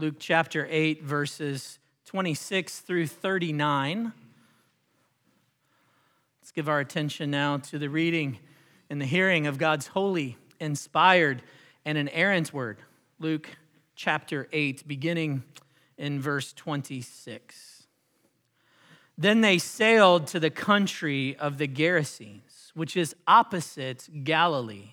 Luke chapter 8, verses 26 through 39. Let's give our attention now to the reading and the hearing of God's holy, inspired, and inerrant word. Luke chapter 8, beginning in verse 26. Then they sailed to the country of the Gerasenes, which is opposite Galilee.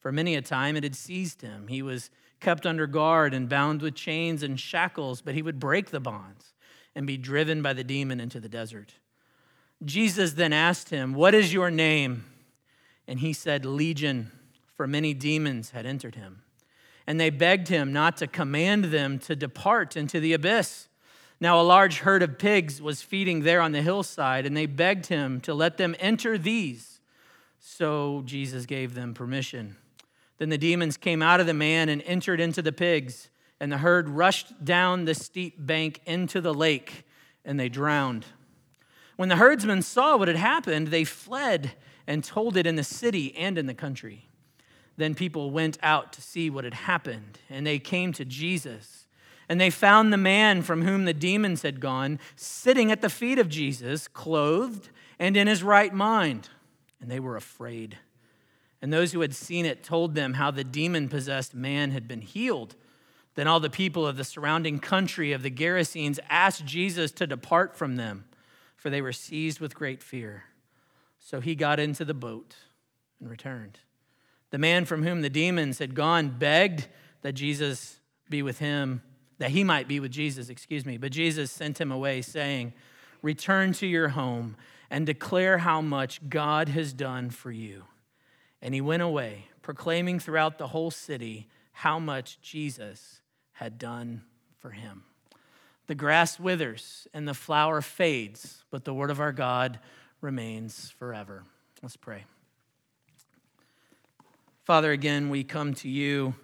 For many a time it had seized him. He was kept under guard and bound with chains and shackles, but he would break the bonds and be driven by the demon into the desert. Jesus then asked him, What is your name? And he said, Legion, for many demons had entered him. And they begged him not to command them to depart into the abyss. Now, a large herd of pigs was feeding there on the hillside, and they begged him to let them enter these. So Jesus gave them permission. Then the demons came out of the man and entered into the pigs, and the herd rushed down the steep bank into the lake, and they drowned. When the herdsmen saw what had happened, they fled and told it in the city and in the country. Then people went out to see what had happened, and they came to Jesus. And they found the man from whom the demons had gone sitting at the feet of Jesus, clothed and in his right mind. And they were afraid. And those who had seen it told them how the demon possessed man had been healed. Then all the people of the surrounding country of the Gerasenes asked Jesus to depart from them, for they were seized with great fear. So he got into the boat and returned. The man from whom the demons had gone begged that Jesus be with him, that he might be with Jesus, excuse me. But Jesus sent him away, saying, Return to your home and declare how much God has done for you. And he went away, proclaiming throughout the whole city how much Jesus had done for him. The grass withers and the flower fades, but the word of our God remains forever. Let's pray. Father, again, we come to you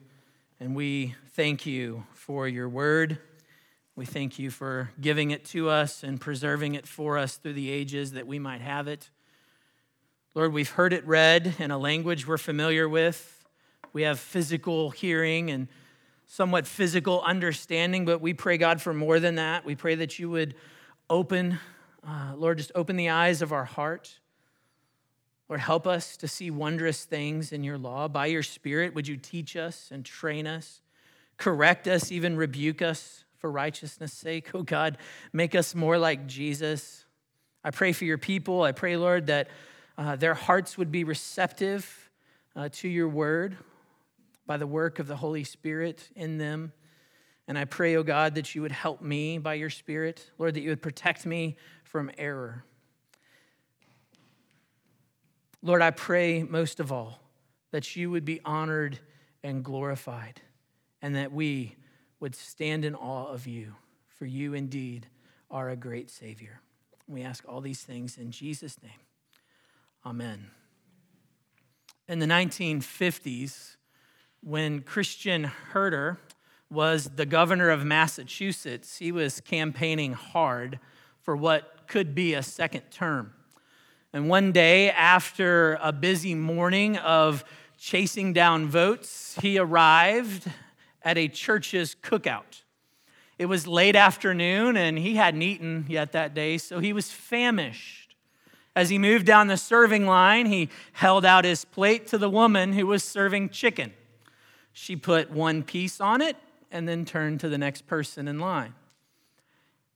and we thank you for your word. We thank you for giving it to us and preserving it for us through the ages that we might have it. Lord, we've heard it read in a language we're familiar with. We have physical hearing and somewhat physical understanding, but we pray, God, for more than that. We pray that you would open, uh, Lord, just open the eyes of our heart. Lord, help us to see wondrous things in your law. By your Spirit, would you teach us and train us, correct us, even rebuke us for righteousness' sake? Oh God, make us more like Jesus. I pray for your people. I pray, Lord, that uh, their hearts would be receptive uh, to your word by the work of the Holy Spirit in them. And I pray, oh God, that you would help me by your Spirit. Lord, that you would protect me from error. Lord, I pray most of all that you would be honored and glorified, and that we would stand in awe of you, for you indeed are a great Savior. We ask all these things in Jesus' name. Amen. In the 1950s, when Christian Herter was the governor of Massachusetts, he was campaigning hard for what could be a second term. And one day, after a busy morning of chasing down votes, he arrived at a church's cookout. It was late afternoon, and he hadn't eaten yet that day, so he was famished. As he moved down the serving line, he held out his plate to the woman who was serving chicken. She put one piece on it and then turned to the next person in line.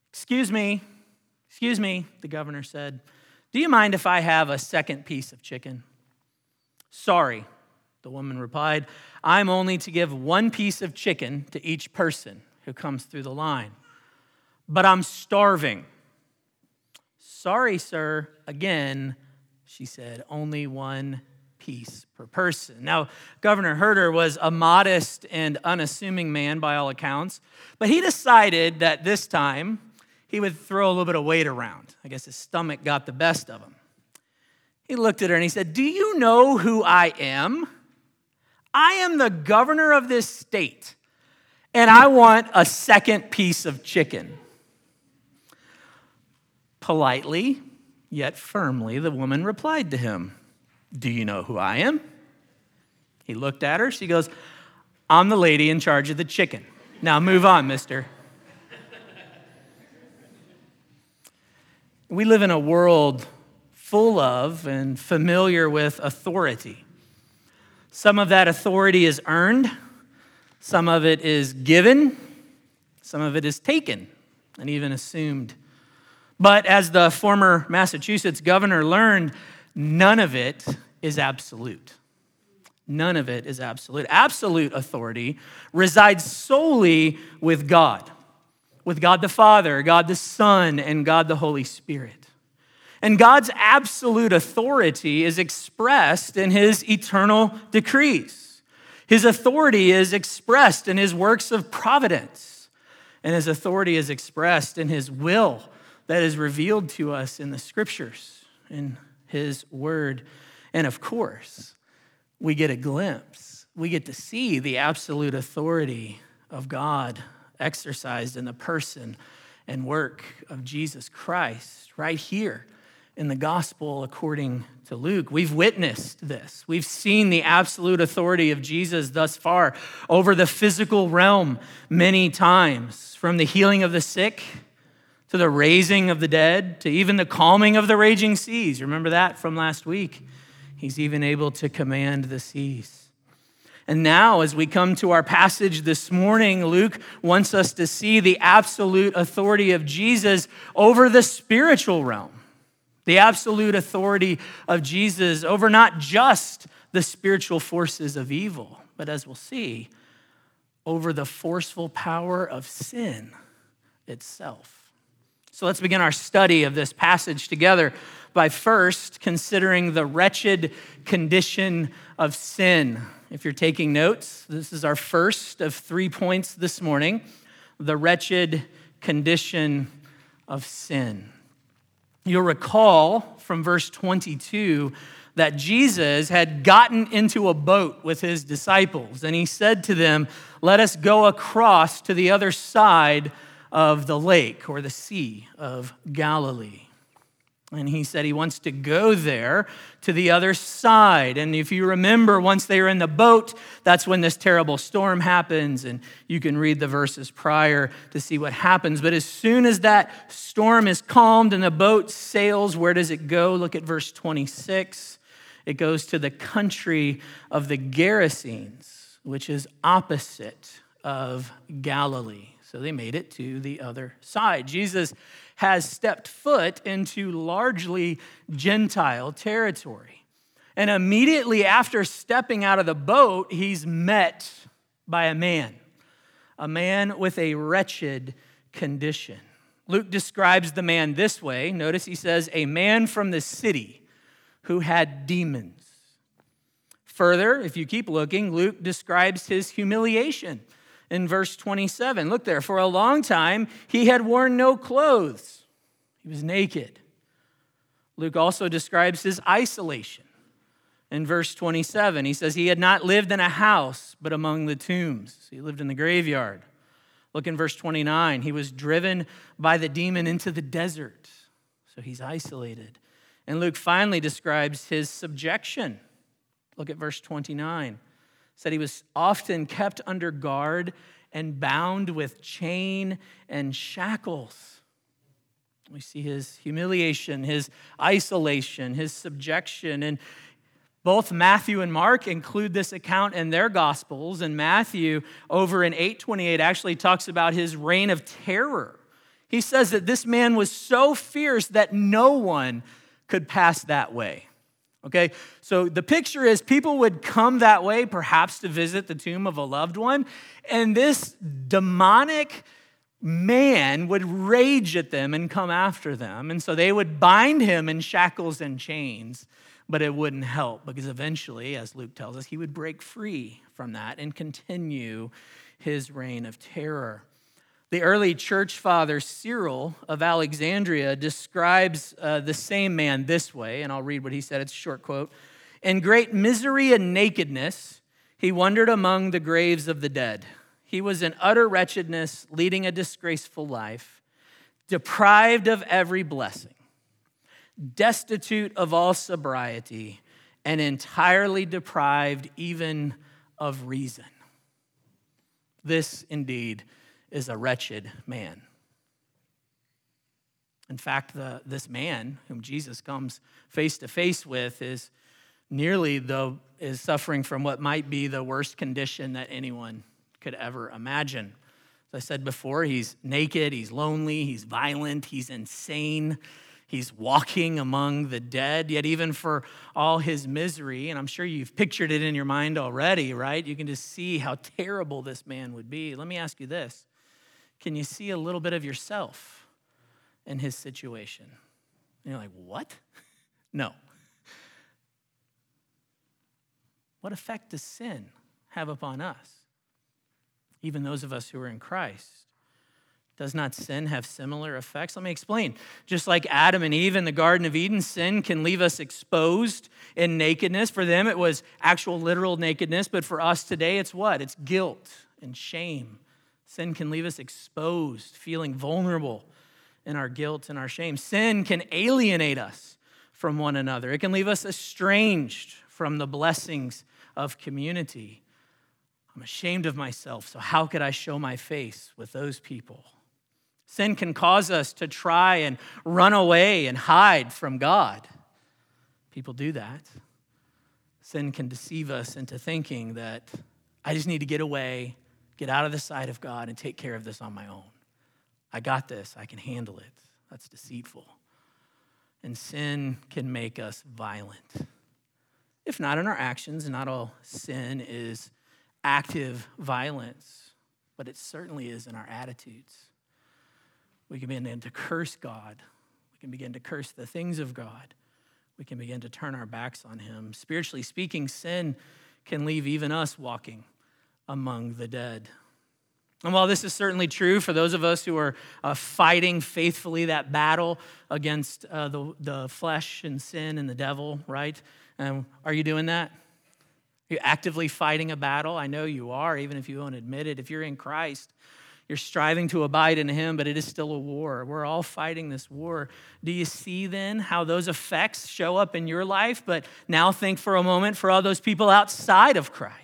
Excuse me, excuse me, the governor said. Do you mind if I have a second piece of chicken? Sorry, the woman replied. I'm only to give one piece of chicken to each person who comes through the line. But I'm starving. Sorry, sir. Again, she said, only one piece per person. Now, Governor Herter was a modest and unassuming man by all accounts, but he decided that this time he would throw a little bit of weight around. I guess his stomach got the best of him. He looked at her and he said, Do you know who I am? I am the governor of this state, and I want a second piece of chicken. Politely, yet firmly, the woman replied to him, Do you know who I am? He looked at her. She goes, I'm the lady in charge of the chicken. Now move on, mister. We live in a world full of and familiar with authority. Some of that authority is earned, some of it is given, some of it is taken and even assumed. But as the former Massachusetts governor learned, none of it is absolute. None of it is absolute. Absolute authority resides solely with God, with God the Father, God the Son, and God the Holy Spirit. And God's absolute authority is expressed in his eternal decrees. His authority is expressed in his works of providence, and his authority is expressed in his will that is revealed to us in the scriptures, in his word. And of course, we get a glimpse, we get to see the absolute authority of God exercised in the person and work of Jesus Christ right here in the gospel according to Luke. We've witnessed this. We've seen the absolute authority of Jesus thus far over the physical realm many times, from the healing of the sick to the raising of the dead to even the calming of the raging seas. Remember that from last week? He's even able to command the seas. And now, as we come to our passage this morning, Luke wants us to see the absolute authority of Jesus over the spiritual realm the absolute authority of Jesus over not just the spiritual forces of evil, but as we'll see, over the forceful power of sin itself. So let's begin our study of this passage together by first considering the wretched condition of sin. If you're taking notes, this is our first of three points this morning the wretched condition of sin. You'll recall from verse 22 that Jesus had gotten into a boat with his disciples, and he said to them, Let us go across to the other side of the lake or the sea of Galilee. And he said he wants to go there to the other side. And if you remember, once they were in the boat, that's when this terrible storm happens. And you can read the verses prior to see what happens. But as soon as that storm is calmed and the boat sails, where does it go? Look at verse 26. It goes to the country of the Gerasenes, which is opposite of Galilee. So they made it to the other side. Jesus has stepped foot into largely Gentile territory. And immediately after stepping out of the boat, he's met by a man, a man with a wretched condition. Luke describes the man this way. Notice he says, a man from the city who had demons. Further, if you keep looking, Luke describes his humiliation in verse 27. Look there. For a long time, he had worn no clothes, he was naked. Luke also describes his isolation. In verse 27, he says he had not lived in a house, but among the tombs. He lived in the graveyard. Look in verse 29. He was driven by the demon into the desert. So he's isolated. And Luke finally describes his subjection. Look at verse 29 said he was often kept under guard and bound with chain and shackles. We see his humiliation, his isolation, his subjection. And both Matthew and Mark include this account in their gospels. And Matthew, over in 828, actually talks about his reign of terror. He says that this man was so fierce that no one could pass that way. Okay, so the picture is people would come that way, perhaps to visit the tomb of a loved one, and this demonic man would rage at them and come after them. And so they would bind him in shackles and chains, but it wouldn't help because eventually, as Luke tells us, he would break free from that and continue his reign of terror. The early church father Cyril of Alexandria describes uh, the same man this way, and I'll read what he said. It's a short quote. In great misery and nakedness, he wandered among the graves of the dead. He was in utter wretchedness, leading a disgraceful life, deprived of every blessing, destitute of all sobriety, and entirely deprived even of reason. This indeed is a wretched man. In fact, the, this man whom Jesus comes face to face with is nearly the is suffering from what might be the worst condition that anyone could ever imagine. As I said before, he's naked, he's lonely, he's violent, he's insane. He's walking among the dead, yet, even for all his misery, and I'm sure you've pictured it in your mind already, right? You can just see how terrible this man would be. Let me ask you this can you see a little bit of yourself in his situation? And you're like, what? no. What effect does sin have upon us? Even those of us who are in Christ. Does not sin have similar effects? Let me explain. Just like Adam and Eve in the Garden of Eden, sin can leave us exposed in nakedness. For them, it was actual literal nakedness, but for us today, it's what? It's guilt and shame Sin can leave us exposed, feeling vulnerable in our guilt and our shame. Sin can alienate us from one another, it can leave us estranged from the blessings of community. I'm ashamed of myself, so how could I show my face with those people? Sin can cause us to try and run away and hide from God. People do that. Sin can deceive us into thinking that I just need to get away get out of the sight of God and take care of this on my own. I got this, I can handle it. That's deceitful. And sin can make us violent. If not in our actions, not all sin is active violence, but it certainly is in our attitudes. We can begin to curse God. We can begin to curse the things of God. We can begin to turn our backs on Him. Spiritually speaking, sin can leave even us walking among the dead. And while this is certainly true for those of us who are uh, fighting faithfully that battle against uh, the, the flesh and sin and the devil, right? Um, are you doing that? Are you actively fighting a battle? I know you are, even if you won't admit it. If you're in Christ, you're striving to abide in Him, but it is still a war. We're all fighting this war. Do you see then how those effects show up in your life? But now think for a moment for all those people outside of Christ.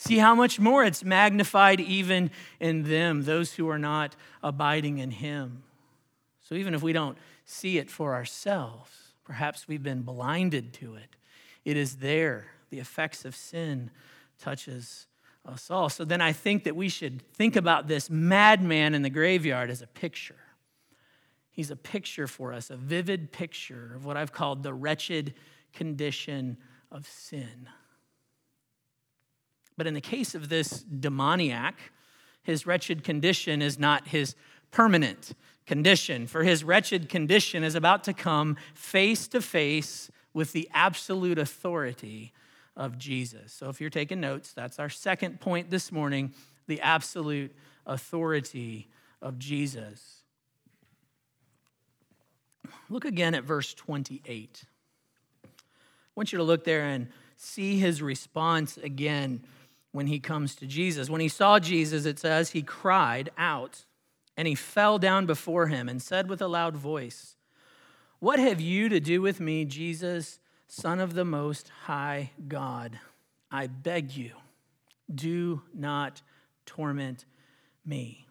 See how much more it's magnified even in them, those who are not abiding in Him. So even if we don't see it for ourselves, perhaps we've been blinded to it. It is there. The effects of sin touches us all. So then I think that we should think about this madman in the graveyard as a picture. He's a picture for us, a vivid picture of what I've called the wretched condition of sin. But in the case of this demoniac, his wretched condition is not his permanent condition, for his wretched condition is about to come face to face with the absolute authority of Jesus. So if you're taking notes, that's our second point this morning the absolute authority of Jesus. Look again at verse 28. I want you to look there and see his response again when he comes to Jesus. When he saw Jesus, it says, he cried out and he fell down before him and said with a loud voice, What have you to do with me, Jesus, Son of the Most High God? I beg you, do not torment me.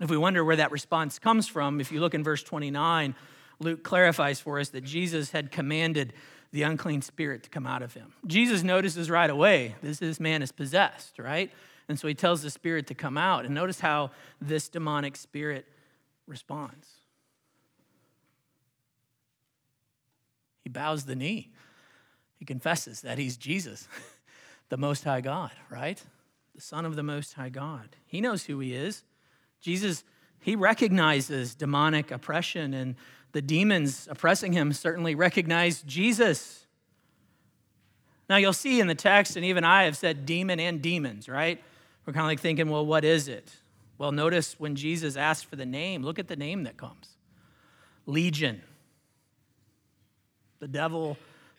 If we wonder where that response comes from, if you look in verse 29, Luke clarifies for us that Jesus had commanded the unclean spirit to come out of him. Jesus notices right away this, this man is possessed, right? And so he tells the spirit to come out. And notice how this demonic spirit responds. He bows the knee. He confesses that he's Jesus, the Most High God, right? The Son of the Most High God. He knows who he is. Jesus, he recognizes demonic oppression and The demons oppressing him certainly recognized Jesus. Now, you'll see in the text, and even I have said demon and demons, right? We're kind of like thinking, well, what is it? Well, notice when Jesus asked for the name, look at the name that comes Legion. The devil,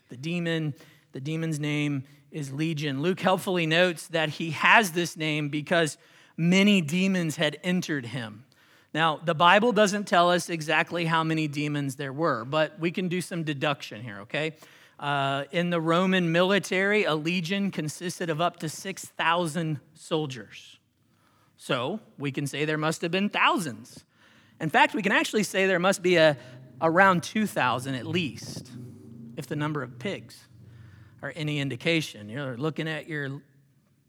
the demon, the demon's name is Legion. Luke helpfully notes that he has this name because many demons had entered him. Now, the Bible doesn't tell us exactly how many demons there were, but we can do some deduction here, okay? Uh, in the Roman military, a legion consisted of up to 6,000 soldiers. So we can say there must have been thousands. In fact, we can actually say there must be a, around 2,000 at least, if the number of pigs are any indication. You're looking at your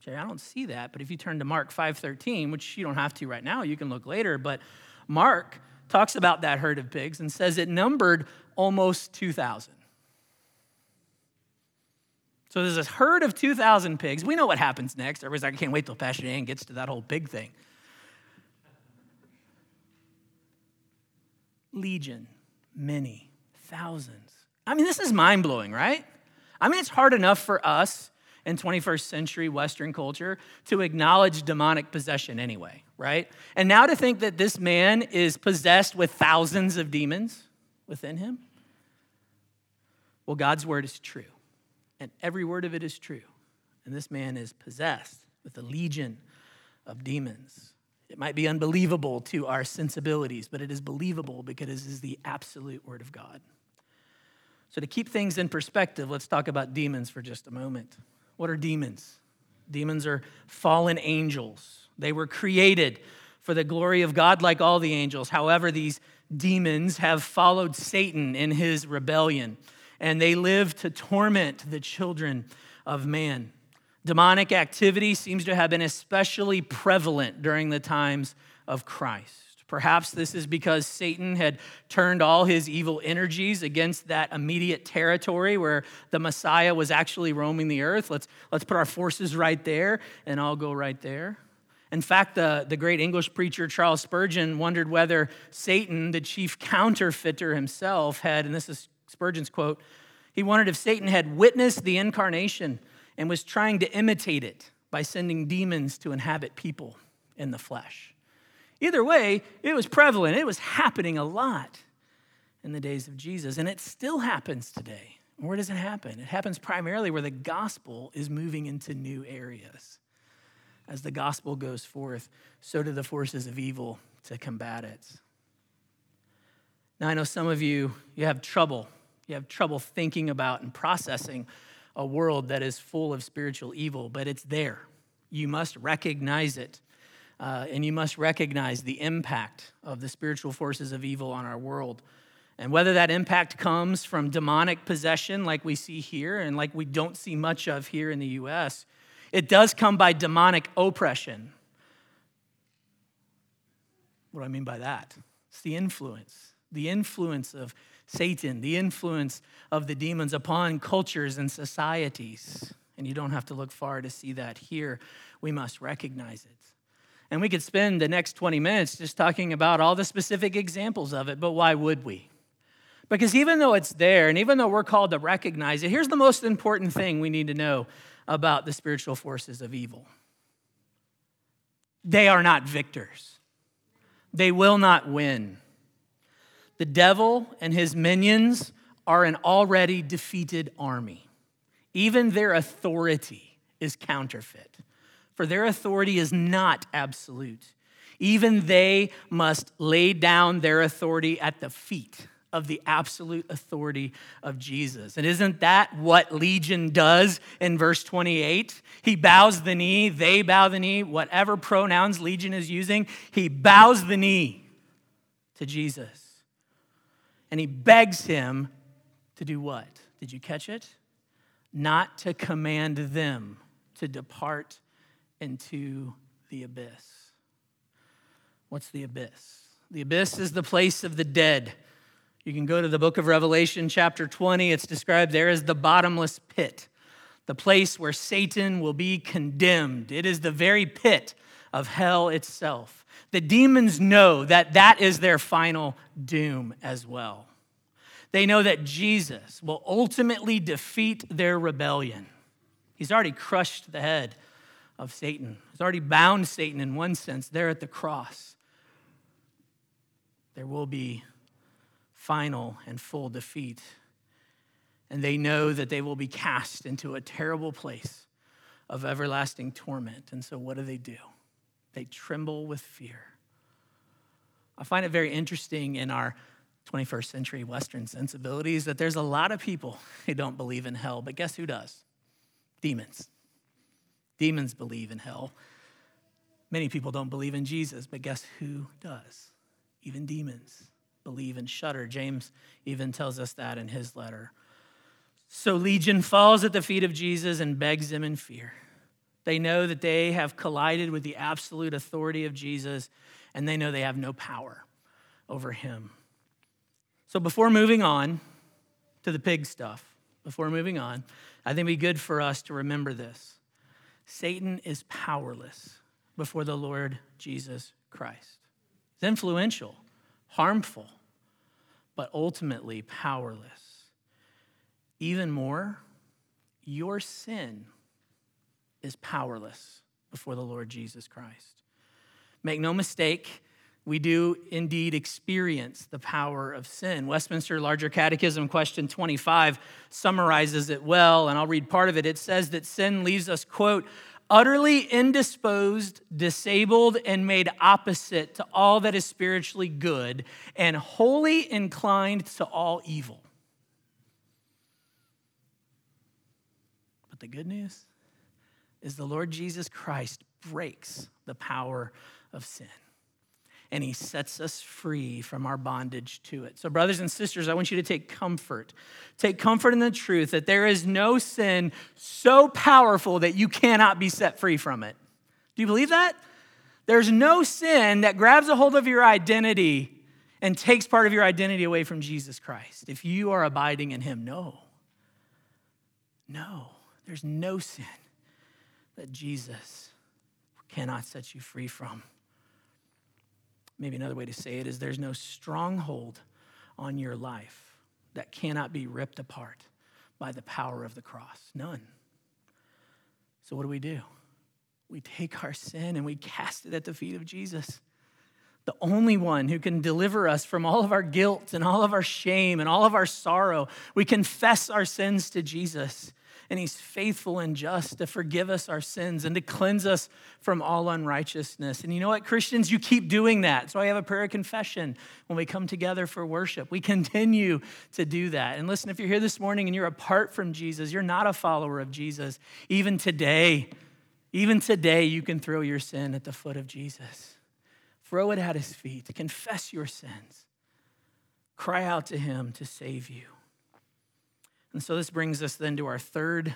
I don't see that, but if you turn to Mark 5:13, which you don't have to right now, you can look later, but Mark talks about that herd of pigs and says it numbered almost 2,000. So there's this herd of 2,000 pigs. We know what happens next. Everybody's like, I can't wait till Pastor Dan gets to that whole pig thing. Legion, many, thousands. I mean, this is mind blowing, right? I mean, it's hard enough for us in 21st century Western culture to acknowledge demonic possession anyway, right? And now to think that this man is possessed with thousands of demons within him. Well, God's word is true, and every word of it is true. And this man is possessed with a legion of demons. It might be unbelievable to our sensibilities, but it is believable because it is the absolute word of God. So, to keep things in perspective, let's talk about demons for just a moment. What are demons? Demons are fallen angels. They were created for the glory of God like all the angels. However, these demons have followed Satan in his rebellion, and they live to torment the children of man. Demonic activity seems to have been especially prevalent during the times of Christ. Perhaps this is because Satan had turned all his evil energies against that immediate territory where the Messiah was actually roaming the earth. Let's, let's put our forces right there, and I'll go right there. In fact, the, the great English preacher Charles Spurgeon wondered whether Satan, the chief counterfeiter himself, had, and this is Spurgeon's quote, he wondered if Satan had witnessed the incarnation and was trying to imitate it by sending demons to inhabit people in the flesh. Either way, it was prevalent. It was happening a lot in the days of Jesus, and it still happens today. Where does it happen? It happens primarily where the gospel is moving into new areas. As the gospel goes forth, so do the forces of evil to combat it. Now, I know some of you, you have trouble. You have trouble thinking about and processing a world that is full of spiritual evil, but it's there. You must recognize it uh, and you must recognize the impact of the spiritual forces of evil on our world. And whether that impact comes from demonic possession, like we see here, and like we don't see much of here in the US, it does come by demonic oppression. What do I mean by that? It's the influence, the influence of Satan, the influence of the demons upon cultures and societies. And you don't have to look far to see that here. We must recognize it. And we could spend the next 20 minutes just talking about all the specific examples of it, but why would we? Because even though it's there, and even though we're called to recognize it, here's the most important thing we need to know about the spiritual forces of evil they are not victors, they will not win. The devil and his minions are an already defeated army, even their authority is counterfeit for their authority is not absolute. Even they must lay down their authority at the feet of the absolute authority of Jesus. And isn't that what Legion does in verse 28? He bows the knee, they bow the knee, whatever pronouns Legion is using, he bows the knee to Jesus. And he begs him to do what? Did you catch it? Not to command them to depart into the abyss. What's the abyss? The abyss is the place of the dead. You can go to the book of Revelation, chapter 20. It's described there as the bottomless pit, the place where Satan will be condemned. It is the very pit of hell itself. The demons know that that is their final doom as well. They know that Jesus will ultimately defeat their rebellion. He's already crushed the head of Satan, he's already bound Satan in one sense there at the cross. There will be final and full defeat. And they know that they will be cast into a terrible place of everlasting torment. And so, what do they do? They tremble with fear. I find it very interesting in our 21st century Western sensibilities that there's a lot of people who don't believe in hell, but guess who does? Demons. Demons believe in hell. Many people don't believe in Jesus, but guess who does? Even demons believe and shudder. James even tells us that in his letter. So Legion falls at the feet of Jesus and begs him in fear. They know that they have collided with the absolute authority of Jesus, and they know they have no power over him. So before moving on to the pig stuff, before moving on, I think it'd be good for us to remember this Satan is powerless before the Lord Jesus Christ. He's influential, harmful, but ultimately powerless. Even more, your sin is powerless before the Lord Jesus Christ. Make no mistake, we do indeed experience the power of sin. Westminster Larger Catechism, question 25, summarizes it well, and I'll read part of it. It says that sin leaves us, quote, utterly indisposed, disabled, and made opposite to all that is spiritually good, and wholly inclined to all evil. But the good news is the Lord Jesus Christ breaks the power of sin and he sets us free from our bondage to it. So, brothers and sisters, I want you to take comfort. Take comfort in the truth that there is no sin so powerful that you cannot be set free from it. Do you believe that? There's no sin that grabs a hold of your identity and takes part of your identity away from Jesus Christ. If you are abiding in him, no. No, there's no sin that Jesus cannot set you free from. Maybe another way to say it is there's no stronghold on your life that cannot be ripped apart by the power of the cross. None. So, what do we do? We take our sin and we cast it at the feet of Jesus, the only one who can deliver us from all of our guilt and all of our shame and all of our sorrow. We confess our sins to Jesus and he's faithful and just to forgive us our sins and to cleanse us from all unrighteousness. And you know what, Christians, you keep doing that. So I have a prayer of confession when we come together for worship. We continue to do that. And listen, if you're here this morning and you're apart from Jesus, you're not a follower of Jesus, even today, even today, you can throw your sin at the foot of Jesus. Throw it at his feet. Confess your sins. Cry out to him to save you. And so this brings us then to our third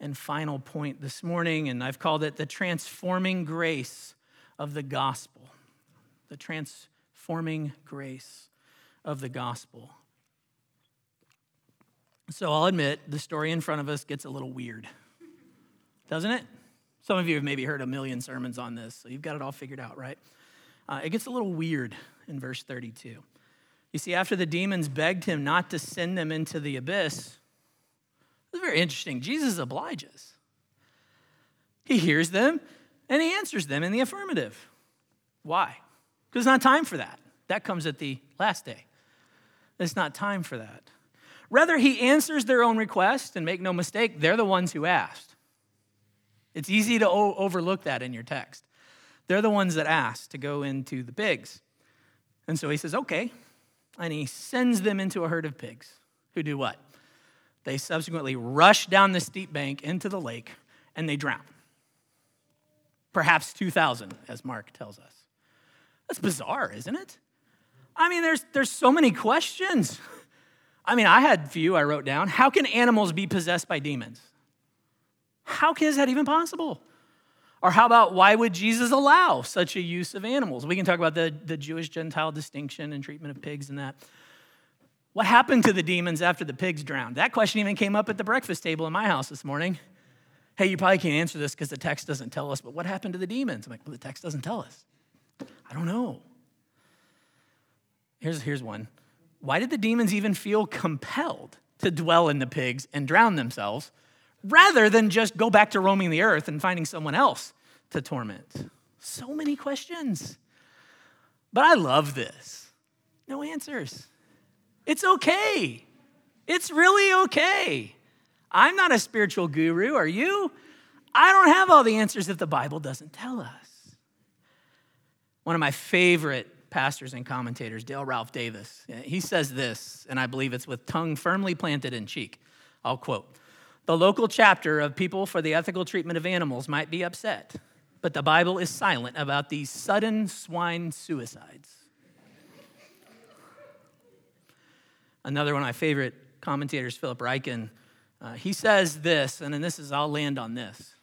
and final point this morning, and I've called it the transforming grace of the gospel. The transforming grace of the gospel. So I'll admit the story in front of us gets a little weird, doesn't it? Some of you have maybe heard a million sermons on this, so you've got it all figured out, right? Uh, it gets a little weird in verse 32. You see, after the demons begged him not to send them into the abyss, it's very interesting. Jesus obliges. He hears them and he answers them in the affirmative. Why? Because it's not time for that. That comes at the last day. It's not time for that. Rather, he answers their own request, and make no mistake, they're the ones who asked. It's easy to o- overlook that in your text. They're the ones that asked to go into the pigs. And so he says, okay. And he sends them into a herd of pigs who do what? They subsequently rush down the steep bank into the lake and they drown. Perhaps 2,000, as Mark tells us. That's bizarre, isn't it? I mean, there's, there's so many questions. I mean, I had a few I wrote down. How can animals be possessed by demons? How is that even possible? Or how about why would Jesus allow such a use of animals? We can talk about the, the Jewish Gentile distinction and treatment of pigs and that. What happened to the demons after the pigs drowned? That question even came up at the breakfast table in my house this morning. Hey, you probably can't answer this because the text doesn't tell us, but what happened to the demons? I'm like, well, the text doesn't tell us. I don't know. Here's, here's one why did the demons even feel compelled to dwell in the pigs and drown themselves rather than just go back to roaming the earth and finding someone else to torment? So many questions. But I love this. No answers. It's okay. It's really okay. I'm not a spiritual guru, are you? I don't have all the answers that the Bible doesn't tell us. One of my favorite pastors and commentators, Dale Ralph Davis, he says this, and I believe it's with tongue firmly planted in cheek. I'll quote The local chapter of People for the Ethical Treatment of Animals might be upset, but the Bible is silent about these sudden swine suicides. Another one of my favorite commentators, Philip Ryken, uh, he says this, and then this is, I'll land on this.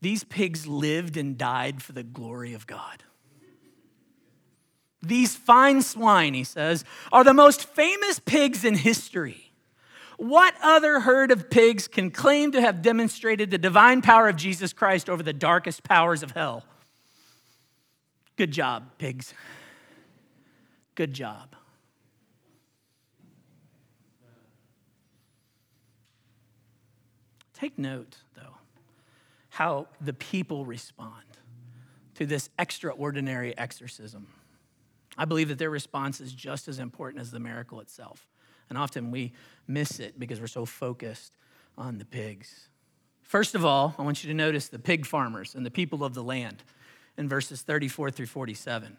These pigs lived and died for the glory of God. These fine swine, he says, are the most famous pigs in history. What other herd of pigs can claim to have demonstrated the divine power of Jesus Christ over the darkest powers of hell? Good job, pigs. Good job. Take note, though, how the people respond to this extraordinary exorcism. I believe that their response is just as important as the miracle itself. And often we miss it because we're so focused on the pigs. First of all, I want you to notice the pig farmers and the people of the land in verses 34 through 47.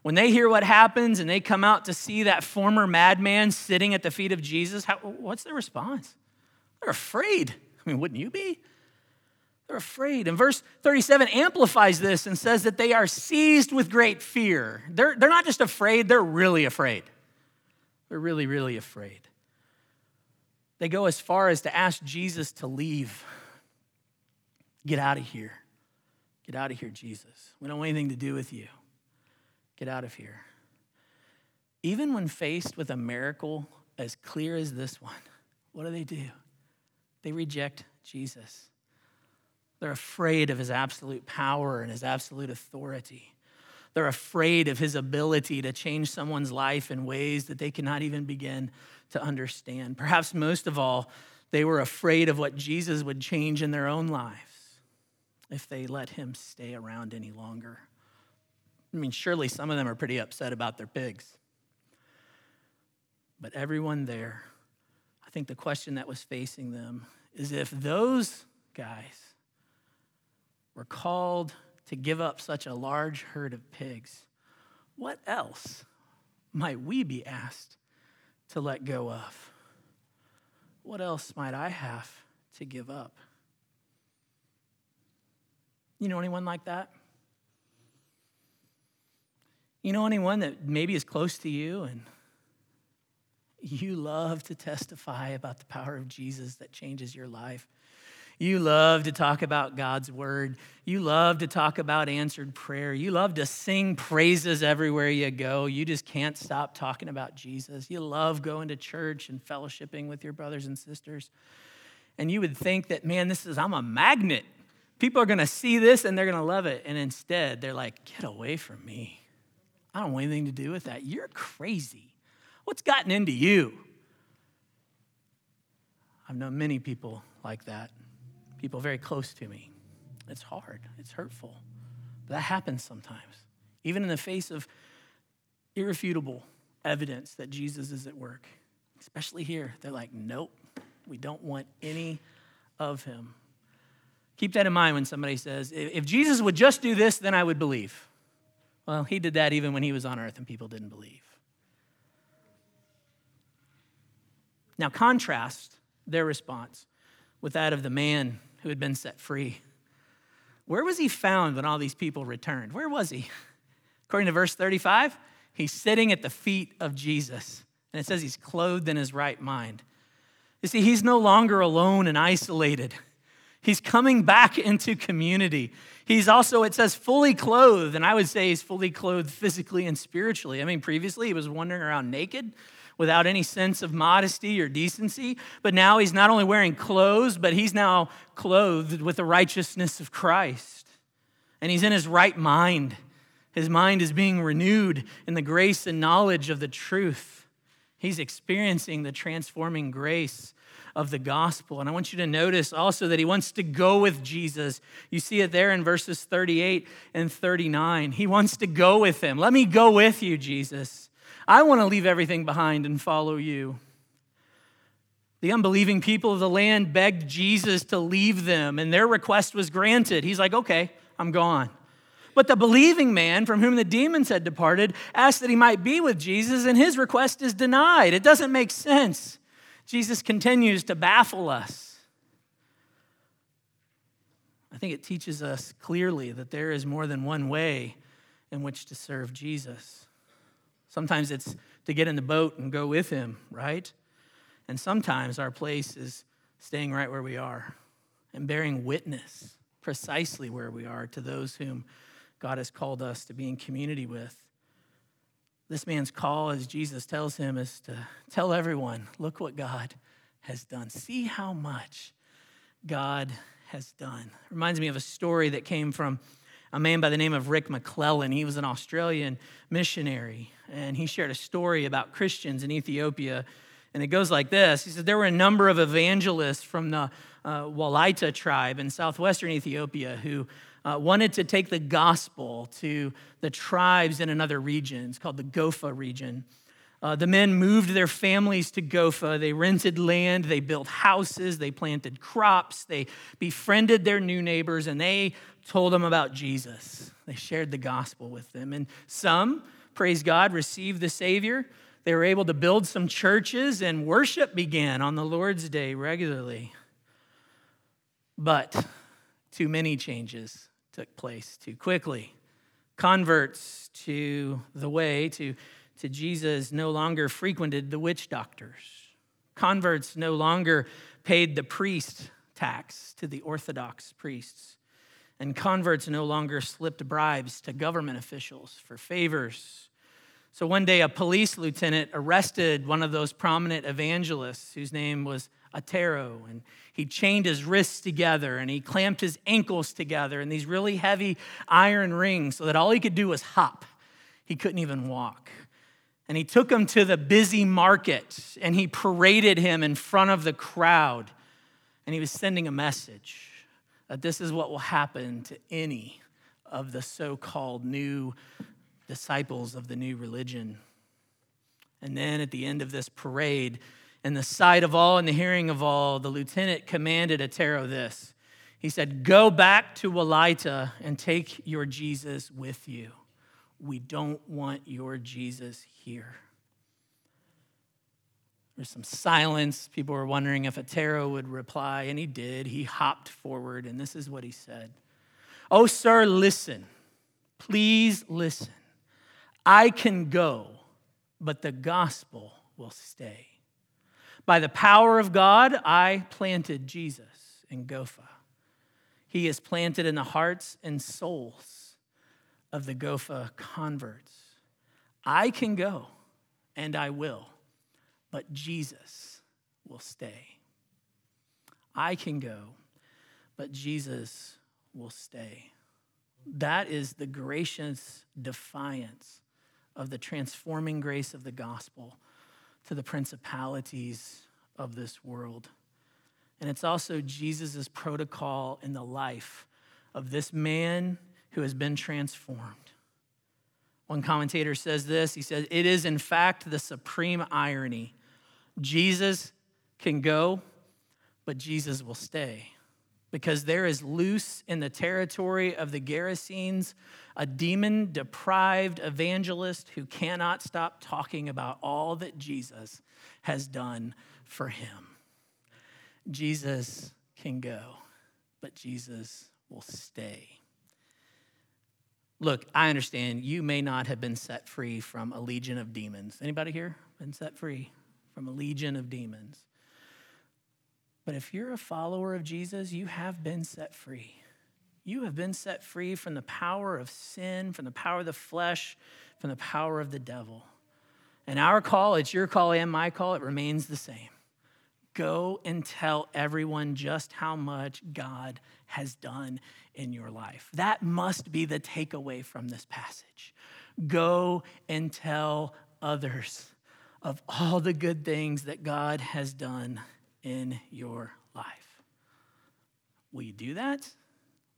When they hear what happens and they come out to see that former madman sitting at the feet of Jesus, how, what's their response? They're afraid. I mean, wouldn't you be? They're afraid. And verse 37 amplifies this and says that they are seized with great fear. They're, they're not just afraid, they're really afraid. They're really, really afraid. They go as far as to ask Jesus to leave. Get out of here. Get out of here, Jesus. We don't want anything to do with you. Get out of here. Even when faced with a miracle as clear as this one, what do they do? They reject Jesus. They're afraid of his absolute power and his absolute authority. They're afraid of his ability to change someone's life in ways that they cannot even begin to understand. Perhaps most of all, they were afraid of what Jesus would change in their own lives if they let him stay around any longer. I mean, surely some of them are pretty upset about their pigs. But everyone there, think the question that was facing them is if those guys were called to give up such a large herd of pigs, what else might we be asked to let go of? What else might I have to give up? You know anyone like that? You know anyone that maybe is close to you and you love to testify about the power of Jesus that changes your life. You love to talk about God's word. You love to talk about answered prayer. You love to sing praises everywhere you go. You just can't stop talking about Jesus. You love going to church and fellowshipping with your brothers and sisters. And you would think that, man, this is, I'm a magnet. People are going to see this and they're going to love it. And instead, they're like, get away from me. I don't want anything to do with that. You're crazy. What's gotten into you? I've known many people like that, people very close to me. It's hard, it's hurtful. But that happens sometimes, even in the face of irrefutable evidence that Jesus is at work. Especially here, they're like, nope, we don't want any of him. Keep that in mind when somebody says, if Jesus would just do this, then I would believe. Well, he did that even when he was on earth and people didn't believe. Now, contrast their response with that of the man who had been set free. Where was he found when all these people returned? Where was he? According to verse 35, he's sitting at the feet of Jesus. And it says he's clothed in his right mind. You see, he's no longer alone and isolated. He's coming back into community. He's also, it says, fully clothed. And I would say he's fully clothed physically and spiritually. I mean, previously he was wandering around naked without any sense of modesty or decency. But now he's not only wearing clothes, but he's now clothed with the righteousness of Christ. And he's in his right mind. His mind is being renewed in the grace and knowledge of the truth. He's experiencing the transforming grace of the gospel. And I want you to notice also that he wants to go with Jesus. You see it there in verses 38 and 39. He wants to go with him. Let me go with you, Jesus. I want to leave everything behind and follow you. The unbelieving people of the land begged Jesus to leave them, and their request was granted. He's like, okay, I'm gone. But the believing man from whom the demons had departed asked that he might be with Jesus, and his request is denied. It doesn't make sense. Jesus continues to baffle us. I think it teaches us clearly that there is more than one way in which to serve Jesus. Sometimes it's to get in the boat and go with him, right? And sometimes our place is staying right where we are and bearing witness precisely where we are to those whom God has called us to be in community with. This man's call, as Jesus tells him, is to tell everyone, look what God has done. See how much God has done. Reminds me of a story that came from a man by the name of Rick McClellan. He was an Australian missionary, and he shared a story about Christians in Ethiopia. And it goes like this He said, There were a number of evangelists from the uh, Walaita tribe in southwestern Ethiopia who uh, wanted to take the gospel to the tribes in another region. It's called the Gofa region. Uh, the men moved their families to Gofa. They rented land, they built houses, they planted crops, they befriended their new neighbors, and they told them about Jesus. They shared the gospel with them. And some, praise God, received the Savior. They were able to build some churches, and worship began on the Lord's Day regularly. But too many changes took place too quickly. Converts to the way, to, to Jesus, no longer frequented the witch doctors. Converts no longer paid the priest tax to the Orthodox priests. And converts no longer slipped bribes to government officials for favors. So one day, a police lieutenant arrested one of those prominent evangelists whose name was Atero, and he chained his wrists together and he clamped his ankles together in these really heavy iron rings so that all he could do was hop. He couldn't even walk. And he took him to the busy market and he paraded him in front of the crowd. And he was sending a message that this is what will happen to any of the so called new disciples of the new religion. And then at the end of this parade, in the sight of all and the hearing of all, the lieutenant commanded Atero this. He said, Go back to Walaita and take your Jesus with you. We don't want your Jesus here. There's some silence. People were wondering if Atero would reply, and he did. He hopped forward, and this is what he said Oh, sir, listen. Please listen. I can go, but the gospel will stay. By the power of God, I planted Jesus in Gofa. He is planted in the hearts and souls of the Gofa converts. I can go, and I will, but Jesus will stay. I can go, but Jesus will stay. That is the gracious defiance of the transforming grace of the gospel to the principalities of this world. And it's also Jesus' protocol in the life of this man who has been transformed. One commentator says this he says, It is in fact the supreme irony. Jesus can go, but Jesus will stay because there is loose in the territory of the Gerasenes a demon deprived evangelist who cannot stop talking about all that Jesus has done for him. Jesus can go, but Jesus will stay. Look, I understand you may not have been set free from a legion of demons. Anybody here been set free from a legion of demons? But if you're a follower of Jesus, you have been set free. You have been set free from the power of sin, from the power of the flesh, from the power of the devil. And our call, it's your call and my call, it remains the same. Go and tell everyone just how much God has done in your life. That must be the takeaway from this passage. Go and tell others of all the good things that God has done in your life. Will you do that?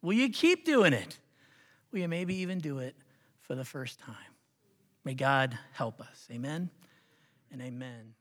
Will you keep doing it? Will you maybe even do it for the first time? May God help us. Amen and amen.